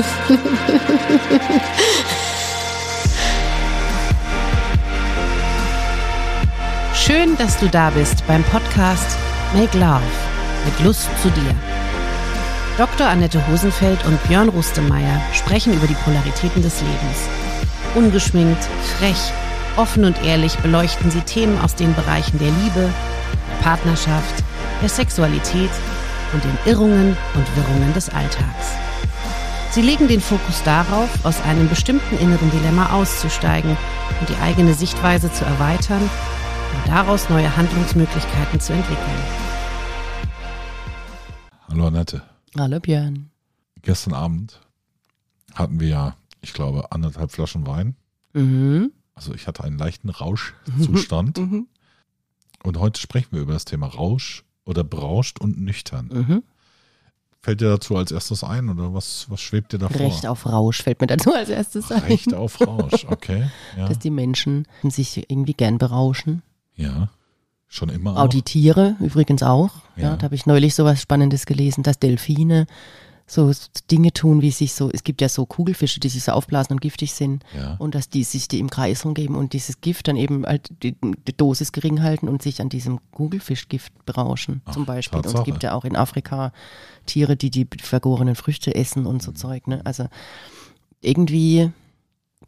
Schön, dass du da bist beim Podcast Make Love mit Lust zu dir. Dr. Annette Hosenfeld und Björn Rustemeyer sprechen über die Polaritäten des Lebens. Ungeschminkt, frech, offen und ehrlich beleuchten sie Themen aus den Bereichen der Liebe, der Partnerschaft, der Sexualität und den Irrungen und Wirrungen des Alltags. Sie legen den Fokus darauf, aus einem bestimmten inneren Dilemma auszusteigen und die eigene Sichtweise zu erweitern und daraus neue Handlungsmöglichkeiten zu entwickeln. Hallo Annette. Hallo Björn. Gestern Abend hatten wir ja, ich glaube, anderthalb Flaschen Wein. Mhm. Also ich hatte einen leichten Rauschzustand. Mhm. Und heute sprechen wir über das Thema Rausch oder berauscht und nüchtern. Mhm. Fällt dir dazu als erstes ein oder was, was schwebt dir da vor? Recht auf Rausch fällt mir dazu als erstes ein. Recht auf Rausch, okay. Ja, Dass die Menschen sich irgendwie gern berauschen. ja. schon immer Auch die Tiere übrigens auch. Ja. Ja. da habe ich neulich so was Spannendes gelesen, dass Delfine so Dinge tun, wie sich so, es gibt ja so Kugelfische, die sich so aufblasen und giftig sind. Ja. Und dass die sich die im Kreis rumgeben und dieses Gift dann eben halt die, die Dosis gering halten und sich an diesem Kugelfischgift berauschen, Ach, zum Beispiel. Und es Tatsache. gibt ja auch in Afrika Tiere, die die vergorenen Früchte essen und Mhm. so Zeug. Ne? Also irgendwie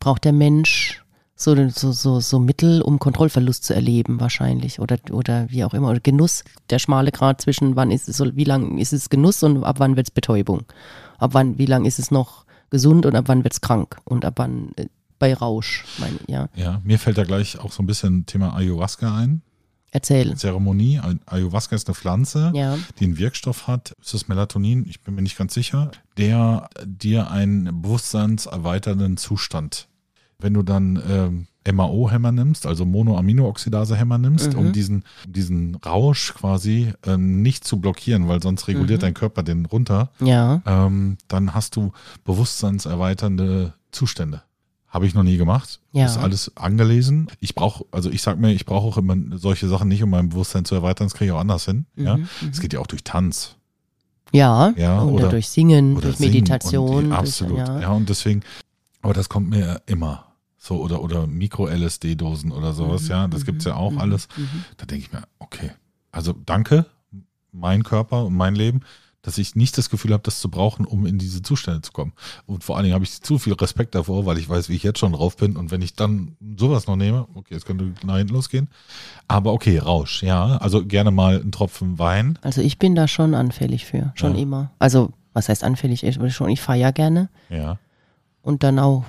braucht der Mensch so, so, so, so Mittel, um Kontrollverlust zu erleben, wahrscheinlich. Oder, oder wie auch immer. Oder Genuss, der schmale Grad zwischen wann ist es wie lang ist es Genuss und ab wann wird es Betäubung. Ab wann, wie lang ist es noch gesund und ab wann wird es krank. Und ab wann äh, bei Rausch, meine ich, ja. ja, mir fällt da gleich auch so ein bisschen Thema Ayahuasca ein. Erzähl. Zeremonie. Ay- Ayahuasca ist eine Pflanze, Ja. die einen Wirkstoff hat. Ist das Melatonin? Ich bin mir nicht ganz sicher. Der dir einen bewusstseinserweiternden Zustand. Wenn du dann ähm, MAO-Hämmer nimmst, also Monoaminooxidase-Hämmer nimmst, Mhm. um diesen, diesen Rausch quasi ähm, nicht zu blockieren, weil sonst reguliert Mhm. dein Körper den runter, Ja. ähm, dann hast du bewusstseinserweiternde Zustände. Habe ich noch nie gemacht. Ja. Ist alles angelesen. Ich brauche, also ich sag mir, ich brauche auch immer solche Sachen nicht, um mein Bewusstsein zu erweitern. Das kriege ich auch anders hin. Ja. Mhm, Es geht ja auch durch Tanz. Ja, Ja, oder, oder- durch Singen, oder durch Meditation. Und, absolut. ja. ja. und deswegen, aber das kommt mir immer. So, oder, oder Mikro-LSD-Dosen oder sowas, Mhm, ja, das mhm, gibt's ja auch mhm, alles. mhm. Da denke ich mir, okay, also danke, mein Körper und mein Leben, dass ich nicht das Gefühl habe, das zu brauchen, um in diese Zustände zu kommen. Und vor allen Dingen habe ich zu viel Respekt davor, weil ich weiß, wie ich jetzt schon drauf bin. Und wenn ich dann sowas noch nehme, okay, es könnte nach hinten losgehen. Aber okay, Rausch, ja. Also gerne mal einen Tropfen Wein. Also ich bin da schon anfällig für, schon Ja. immer. Also was heißt anfällig? Ich, schon, ich feiere gerne Ja. und dann auch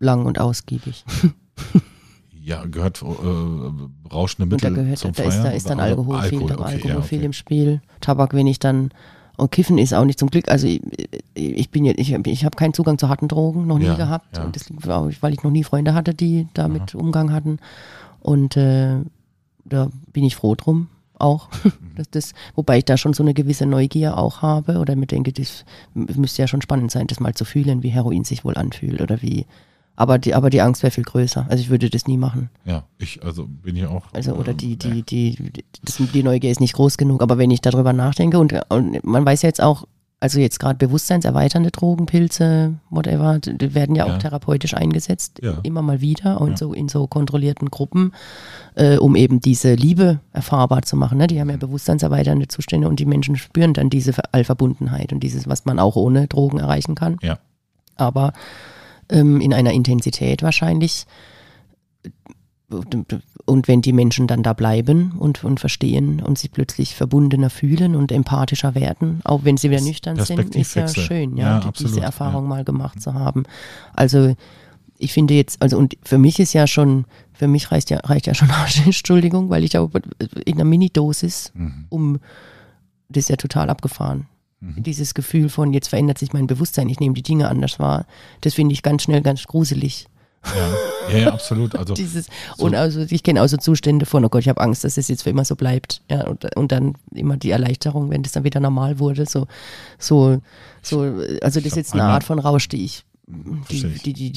lang und ausgiebig. Ja, gehört äh, rauschende Und da Mittel gehört, zum da ist, da Feiern ist dann Alkohol, viel, Alkohol, da okay, Alkohol ja, viel okay. im Spiel. Tabak, wenn ich dann und Kiffen ist auch nicht zum Glück. Also ich, ich bin jetzt, ich, ich habe keinen Zugang zu harten Drogen, noch nie Ja, gehabt. ja. Und das weil ich noch nie Freunde hatte, die damit Umgang hatten. Und äh, da bin ich froh drum auch. Mhm. dass das, wobei ich da schon so eine gewisse Neugier auch habe oder mir denke, das müsste ja schon spannend sein, das mal zu fühlen, wie Heroin sich wohl anfühlt oder wie. Aber die, aber die Angst wäre viel größer. Also ich würde das nie machen. Ja, ich, also bin ich auch. Also oder äh, die, die, die, die, das, die Neugier ist nicht groß genug, aber wenn ich darüber nachdenke und, und man weiß ja jetzt auch, also jetzt gerade bewusstseinserweiternde Drogen, Pilze, whatever, die die werden ja, Ja. auch therapeutisch eingesetzt, Ja. immer mal wieder und Ja. so in so kontrollierten Gruppen, äh, um eben diese Liebe erfahrbar zu machen. Ne? Die haben ja Mhm. bewusstseinserweiternde Zustände und die Menschen spüren dann diese Allverbundenheit und dieses, was man auch ohne Drogen erreichen kann. Ja. Aber ähm, in einer Intensität wahrscheinlich. Und wenn die Menschen dann da bleiben und, und verstehen und sich plötzlich verbundener fühlen und empathischer werden, auch wenn sie wieder nüchtern sind, ist ja schön, Ja, ja, die, absolut, diese Erfahrung ja. mal gemacht zu haben. Also ich finde jetzt, also und für mich ist ja schon, für mich reicht ja, reicht ja schon, Entschuldigung, weil ich da in einer Minidosis Mhm. um, das ist ja total abgefahren. Mhm. Dieses Gefühl von, jetzt verändert sich mein Bewusstsein, ich nehme die Dinge anders wahr, das finde ich ganz schnell ganz gruselig. Ja, ja, ja absolut. Also Dieses, so- und also ich kenne auch so Zustände von, oh Gott, ich habe Angst, dass es jetzt für immer so bleibt. Ja, und, und dann immer die Erleichterung, wenn das dann wieder normal wurde. So, so, so, also das ist jetzt eine einmal- Art von Rausch, die ich, die, ich. die, die,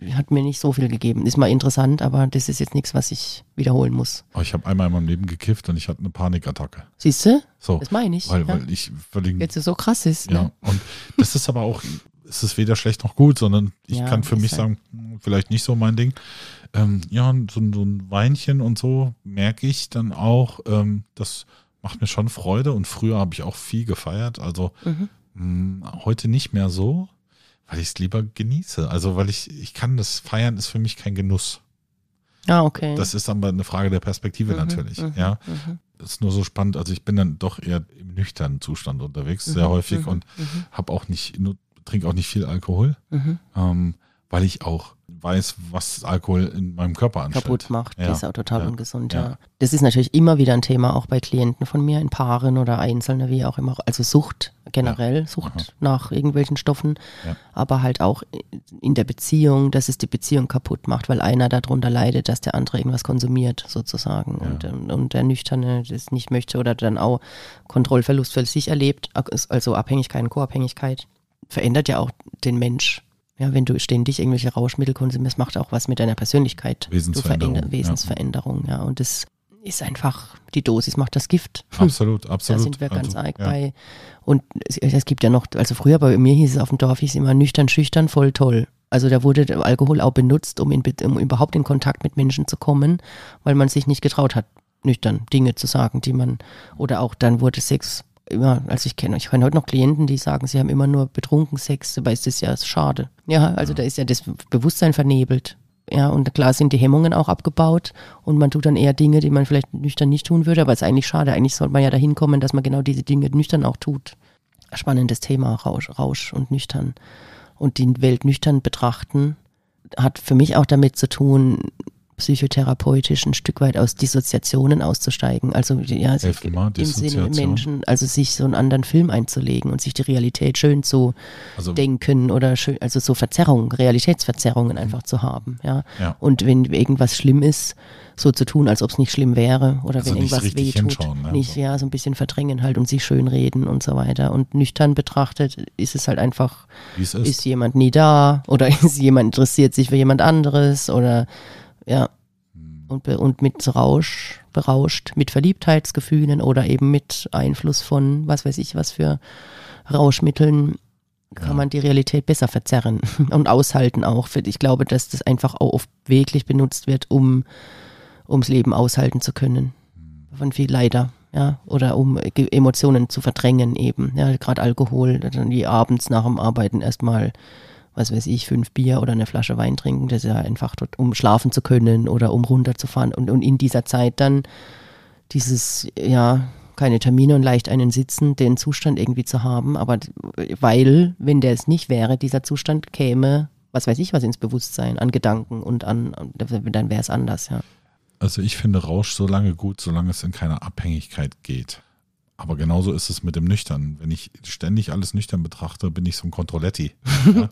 die hat mir nicht so viel gegeben. Ist mal interessant, aber das ist jetzt nichts, was ich wiederholen muss. aber ich habe einmal in meinem Leben gekifft und ich hatte eine Panikattacke. Siehst du? So, Das meine ich. weil, ja. weil ich völlig Jetzt so krass ist. Ja, Ne? und das ist aber auch, ist es weder schlecht noch gut, sondern ich Ja, kann für ist mich halt- sagen, hm, vielleicht nicht so mein Ding. Ähm, ja, so, so ein Weinchen und so merke ich dann auch, ähm, das macht mir schon Freude und früher habe ich auch viel gefeiert. Also Mhm. mh, heute nicht mehr so, weil ich es lieber genieße. Also weil ich, ich kann das Feiern ist für mich kein Genuss. Ah, okay. Das ist aber eine Frage der Perspektive Mhm, natürlich. mhm, Ja, mhm, das ist nur so spannend. Also ich bin dann doch eher im nüchternen Zustand unterwegs, sehr mhm, häufig mhm, und mhm, habe auch nicht, trinke auch nicht viel Alkohol, ähm, weil ich auch weiß, was Alkohol in meinem Körper anstellt. kaputt macht. Ja, ist auch total ja, ungesund, ja. ja. Das ist natürlich immer wieder ein Thema, auch bei Klienten von mir, in Paaren oder Einzelne, wie auch immer. Also Sucht generell, Sucht Aha. nach irgendwelchen Stoffen, Ja. aber halt auch in der Beziehung, dass es die Beziehung kaputt macht, weil einer darunter leidet, dass der andere irgendwas konsumiert, sozusagen. Ja. Und, ähm, und der Nüchterne das nicht möchte oder dann auch Kontrollverlust für sich erlebt, also Abhängigkeit und Co-Abhängigkeit, verändert ja auch den Mensch. Ja, wenn du ständig irgendwelche Rauschmittel konsumierst, macht auch was mit deiner Persönlichkeit. Wesensveränderung, ja. Wesensveränderung, ja. Und das ist einfach, die Dosis macht das Gift. Absolut, Da absolut. sind wir ganz Also, arg ja. bei. Und es, es gibt ja noch, also früher bei mir hieß es auf dem Dorf, hieß es immer nüchtern, schüchtern, voll toll. Also da wurde der Alkohol auch benutzt, um, in, um überhaupt in Kontakt mit Menschen zu kommen, weil man sich nicht getraut hat, nüchtern Dinge zu sagen, die man, oder auch dann wurde Sex immer, also ich kenne, ich kenne heute noch Klienten, die sagen, sie haben immer nur betrunken Sex, dabei ist das ja schade. Ja, also da ist ja das Bewusstsein vernebelt. Ja, und klar sind die Hemmungen auch abgebaut und man tut dann eher Dinge, die man vielleicht nüchtern nicht tun würde, aber es ist eigentlich schade. Eigentlich sollte man ja dahin kommen, dass man genau diese Dinge nüchtern auch tut. Spannendes Thema, Rausch, Rausch und nüchtern. Und die Welt nüchtern betrachten hat für mich auch damit zu tun, psychotherapeutisch ein Stück weit aus Dissoziationen auszusteigen. Also ja, mal, im Sinne. Menschen, also sich so einen anderen Film einzulegen und sich die Realität schön zu Also denken oder schön, also so Verzerrungen, Realitätsverzerrungen einfach zu haben, ja. Ja. Und wenn irgendwas schlimm ist, so zu tun, als ob es nicht schlimm wäre oder Also wenn irgendwas wehtut, ne? nicht So. ja so ein bisschen verdrängen halt und sich schönreden und so weiter. Und nüchtern betrachtet ist es halt einfach, ist. ist jemand nie da oder ist jemand interessiert sich für jemand anderes oder ja Hm. und, und mit Rausch berauscht, mit Verliebtheitsgefühlen oder eben mit Einfluss von was weiß ich was für Rauschmitteln kann Ja. man die Realität besser verzerren und aushalten auch. Ich glaube, dass das einfach auch oft wirklich benutzt wird, um ums Leben aushalten zu können. Von viel leider, ja, oder um Emotionen zu verdrängen eben. Ja, gerade Alkohol, dann die abends nach dem Arbeiten erstmal, was weiß ich, fünf Bier oder eine Flasche Wein trinken, das ist ja einfach dort, um schlafen zu können oder um runterzufahren und, und in dieser Zeit dann dieses, ja, keine Termine und leicht einen sitzen, den Zustand irgendwie zu haben, aber weil, wenn der es nicht wäre, dieser Zustand käme, was weiß ich was ins Bewusstsein, an Gedanken und an, dann wäre es anders, ja. Also ich finde Rausch so lange gut, solange es in keine Abhängigkeit geht. Aber genauso ist es mit dem Nüchtern. Wenn ich ständig alles nüchtern betrachte, bin ich so ein Controletti.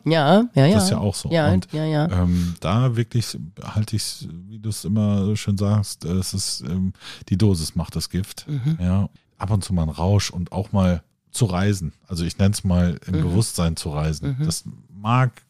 Ja, ja, ja. Das ist ja auch so. Ja, Und ja, ja. ähm, da wirklich halte ich es, wie du es immer schön sagst, es ist ähm, die Dosis macht das Gift. Mhm. Ja, ab und zu mal ein Rausch und auch mal zu reisen. Also ich nenne es mal im Mhm. Bewusstsein zu reisen. Mhm. Das mag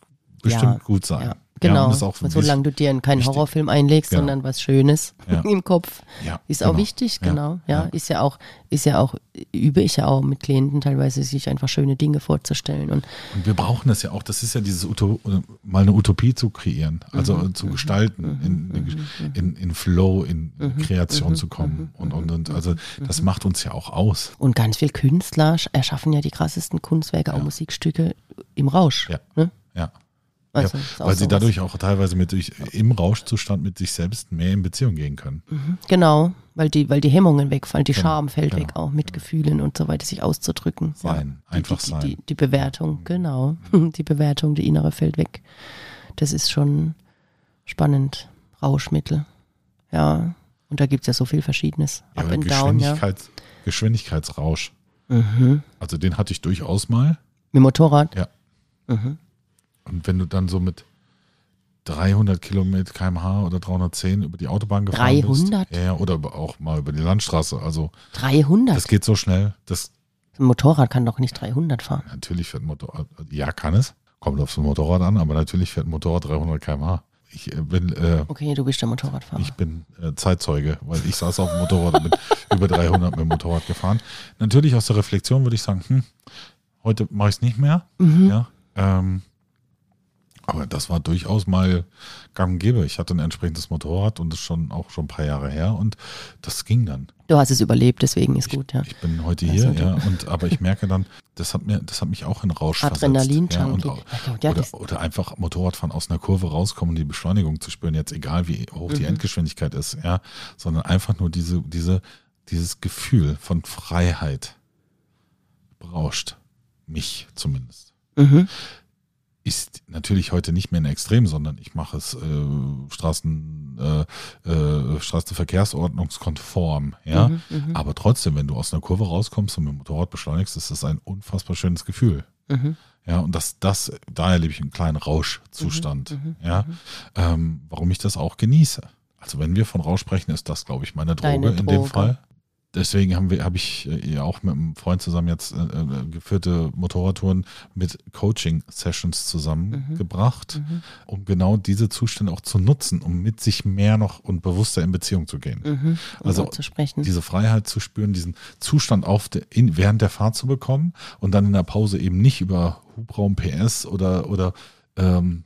bestimmt gut sein. Ja, genau. Und solange du dir keinen wichtig. Horrorfilm einlegst, Genau. sondern was Schönes Ja. im Kopf, ja, ist genau. auch wichtig, Ja. genau. Ja. Ja. ist ja auch, ist ja auch, übe ich ja auch mit Klienten teilweise, sich einfach schöne Dinge vorzustellen. Und Und wir brauchen das ja auch. Das ist ja dieses Uto mal eine Utopie zu kreieren, also Mhm. zu gestalten, in, in, in Flow, in Mhm. Kreation zu kommen. Und, und, und also das macht uns ja auch aus. Und ganz viel Künstler sch- erschaffen ja die krassesten Kunstwerke, auch Ja. Musikstücke im Rausch. Ja. Ne? Ja. Also, ja, weil sie sowas. dadurch auch teilweise mit durch, im Rauschzustand mit sich selbst mehr in Beziehung gehen können. Genau, weil die, weil die Hemmungen wegfallen, die Genau, Scham fällt genau. weg, auch mit Gefühlen und so weiter, sich auszudrücken. Sein, Die- einfach die, sein. Die, die Bewertung, genau. Die Bewertung, die innere fällt weg. Das ist schon spannend. Rauschmittel. Ja. Und da gibt es ja so viel Verschiedenes. Ja, Up and down, ja. Geschwindigkeits, Geschwindigkeitsrausch. Mhm. Also den hatte ich durchaus mal. Mit Motorrad? Ja. Mhm. Und wenn du dann so mit 300 Kilometer kmh oder 310 über die Autobahn gefahren 300? bist. Ja, oder auch mal über die Landstraße. Also 300? das geht so schnell. Das Ein Motorrad kann doch nicht 300 fahren. natürlich fährt ein Motorrad. Ja, kann es. Kommt aufs Motorrad an, aber natürlich fährt ein Motorrad 300 kmh. Ich äh, bin, äh, Okay, du bist der Motorradfahrer. ich bin äh, Zeitzeuge, weil ich saß auf dem Motorrad und bin über 300 mit dem Motorrad gefahren. Natürlich aus der Reflexion würde ich sagen, hm, heute mache ich es nicht mehr. Mhm. Ja, Ähm, aber das war durchaus mal gang und gäbe. Ich hatte ein entsprechendes Motorrad und das ist schon auch schon ein paar Jahre her und das ging dann. Du hast es überlebt, deswegen ist gut, ja. Ich bin heute hier, ja, und aber ich merke dann, das hat mir, das hat mich auch in Rausch Adrenalin versetzt. Ja, und auch, Ja, oder, das- oder einfach Motorradfahren aus einer Kurve rauskommen die Beschleunigung zu spüren, jetzt egal wie hoch die Mhm. Endgeschwindigkeit ist, ja, sondern einfach nur diese, diese, dieses Gefühl von Freiheit berauscht mich zumindest. Mhm. Ist natürlich heute nicht mehr ein Extrem, sondern ich mache es äh, Straßen, äh, äh, Straßenverkehrsordnungskonform, ja. Mhm, mhm, Aber trotzdem, wenn du aus einer Kurve rauskommst und mit dem Motorrad beschleunigst, ist das ein unfassbar schönes Gefühl. mhm, Ja, und das, das, da erlebe ich einen kleinen Rauschzustand. Mhm, mhm, ja, ähm, warum ich das auch genieße. Also wenn wir von Rausch sprechen, ist das, glaube ich, meine Droge, Deine in dem Droge. Fall. Deswegen haben wir, habe ich äh, ja auch mit einem Freund zusammen jetzt äh, äh, geführte Motorradtouren mit Coaching-Sessions zusammengebracht, mhm, um genau diese Zustände auch zu nutzen, um mit sich mehr noch und bewusster in Beziehung zu gehen. Mhm. Also, diese Freiheit zu spüren, diesen Zustand auf der, in, während der Fahrt zu bekommen und dann in der Pause eben nicht über Hubraum PS oder, oder ähm,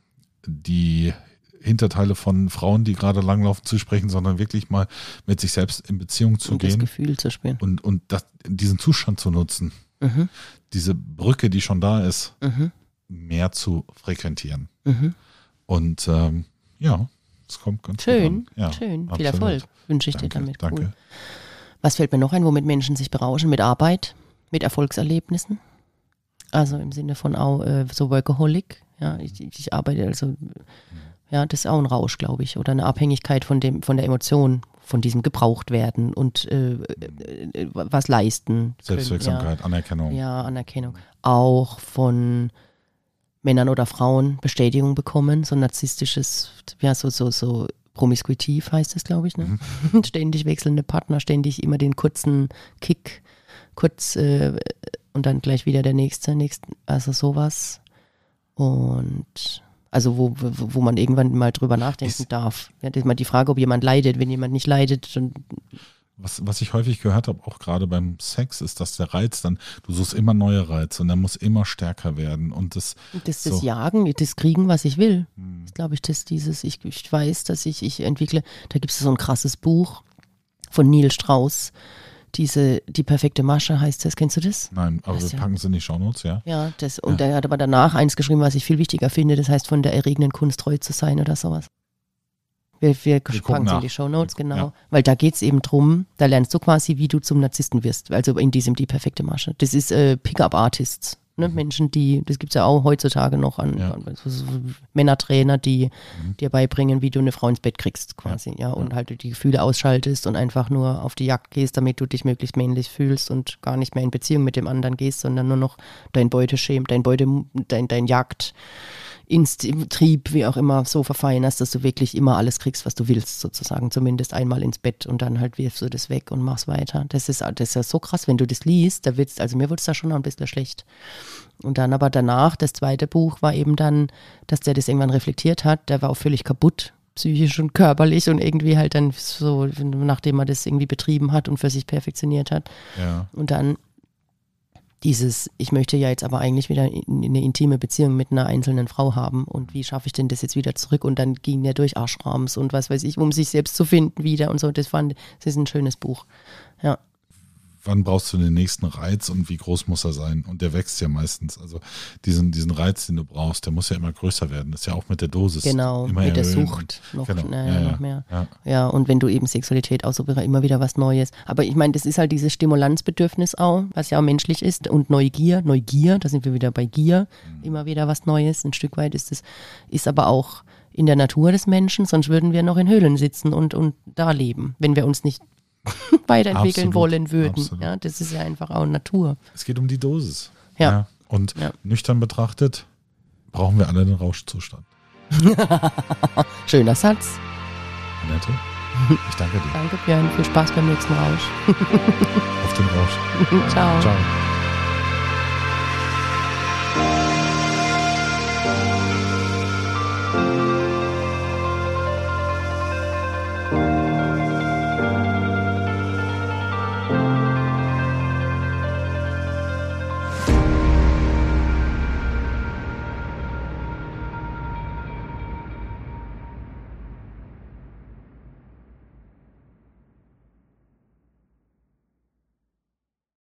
die Hinterteile von Frauen, die gerade langlaufen, zu sprechen, sondern wirklich mal mit sich selbst in Beziehung zu und das gehen Gefühl zu spüren. und, und das, diesen Zustand zu nutzen, Mhm, diese Brücke, die schon da ist, mhm, mehr zu frequentieren. mhm. Und ähm, ja, es kommt ganz Schön. Ja, schön. Viel absolut. Erfolg wünsche ich dir Danke, damit. danke. Cool. Was fällt mir noch ein, womit Menschen sich berauschen? Mit Arbeit, mit Erfolgserlebnissen? Also im Sinne von auch äh, so Workaholic. Ja, ich, ich arbeite also, ja, das ist auch ein Rausch, glaube ich, oder eine Abhängigkeit von dem, von der Emotion, von diesem gebraucht werden und äh, äh, äh, was leisten. Selbstwirksamkeit, Anerkennung. Ja, ja, Anerkennung. Auch von Männern oder Frauen Bestätigung bekommen, so narzisstisches, ja, so, so, so promiskuitiv heißt es, glaube ich, ne? ständig wechselnde Partner, ständig immer den kurzen Kick, kurz äh, und dann gleich wieder der nächste, nächste, also sowas. Und also wo, wo, wo man irgendwann mal drüber nachdenken Ist- darf. Ja, das ist mal die Frage, ob jemand leidet. Wenn jemand nicht leidet, dann Was, was ich häufig gehört habe, auch gerade beim Sex, ist, dass der Reiz dann, du suchst immer neue Reize und der muss immer stärker werden. Und das, das, das So. Jagen, das Kriegen, was ich will. hm, Das glaube ich, dass dieses, ich, ich weiß, dass ich, ich entwickle, da gibt es so ein krasses Buch von Neil Strauss, diese, die perfekte Masche heißt das, kennst du das? nein, aber Das wir ja- packen es in die Shownotes, ja. Ja, das, und er hat aber danach eins geschrieben, was ich viel wichtiger finde, das heißt, von der erregenden Kunst treu zu sein oder sowas. Wir, wir, gucken packen es in die Shownotes, Wir- genau. ja. Weil da geht es eben drum, da lernst du quasi, wie du zum Narzissten wirst. Also in diesem Die perfekte Masche. Das ist äh, Pickup-Artists. Ne? Menschen, die, das gibt es ja auch heutzutage noch an. Ja. an so, Männertrainer, die Mhm. dir beibringen, wie du eine Frau ins Bett kriegst, quasi. Ja, und halt die Gefühle ausschaltest und einfach nur auf die Jagd gehst, damit du dich möglichst männlich fühlst und gar nicht mehr in Beziehung mit dem anderen gehst, sondern nur noch dein Beuteschema, dein Beute, dein, dein Jagd. Trieb, wie auch immer, so verfeinerst, dass du wirklich immer alles kriegst, was du willst, sozusagen. Zumindest einmal ins Bett und dann halt wirfst du das weg und machst weiter. Das ist, das ist ja so krass, wenn du das liest, da wird's, also mir wurde es da schon noch ein bisschen schlecht. Und dann aber danach, das zweite Buch war eben dann, dass der das irgendwann reflektiert hat, der war auch völlig kaputt, psychisch und körperlich und irgendwie halt dann so, nachdem er das irgendwie betrieben hat und für sich perfektioniert hat. Ja. Und dann dieses, ich möchte ja jetzt aber eigentlich wieder in, in eine intime Beziehung mit einer einzelnen Frau haben und wie schaffe ich denn das jetzt wieder zurück? Und dann ging er durch Ashrams und was weiß ich, um sich selbst zu finden wieder und so. Das fand, das ist ein schönes Buch. Ja. Wann brauchst du den nächsten Reiz und wie groß muss er sein? Und der wächst ja meistens. Also diesen, diesen Reiz, den du brauchst, der muss ja immer größer werden. Das ist ja auch mit der Dosis. Genau, immer mit der. Sucht noch, Genau. naja, Ja, ja. noch mehr. Ja. Ja, und wenn du eben Sexualität aussuchst, immer wieder was Neues. Aber ich meine, das ist halt dieses Stimulanzbedürfnis auch, was ja auch menschlich ist. Und Neugier, Neugier, da sind wir wieder bei Gier, Mhm. immer wieder was Neues. Ein Stück weit ist es, ist aber auch in der Natur des Menschen, sonst würden wir noch in Höhlen sitzen und, und da leben, wenn wir uns nicht weiterentwickeln Absolut, wollen würden. absolut. Ja, das ist ja einfach auch Natur. Es geht um die Dosis. Ja. Und Ja. nüchtern betrachtet brauchen wir alle den Rauschzustand. Schöner Satz. Annette, ich danke dir. Danke, Björn. Viel Spaß beim nächsten Rausch. Auf den Rausch. Ciao. Ciao.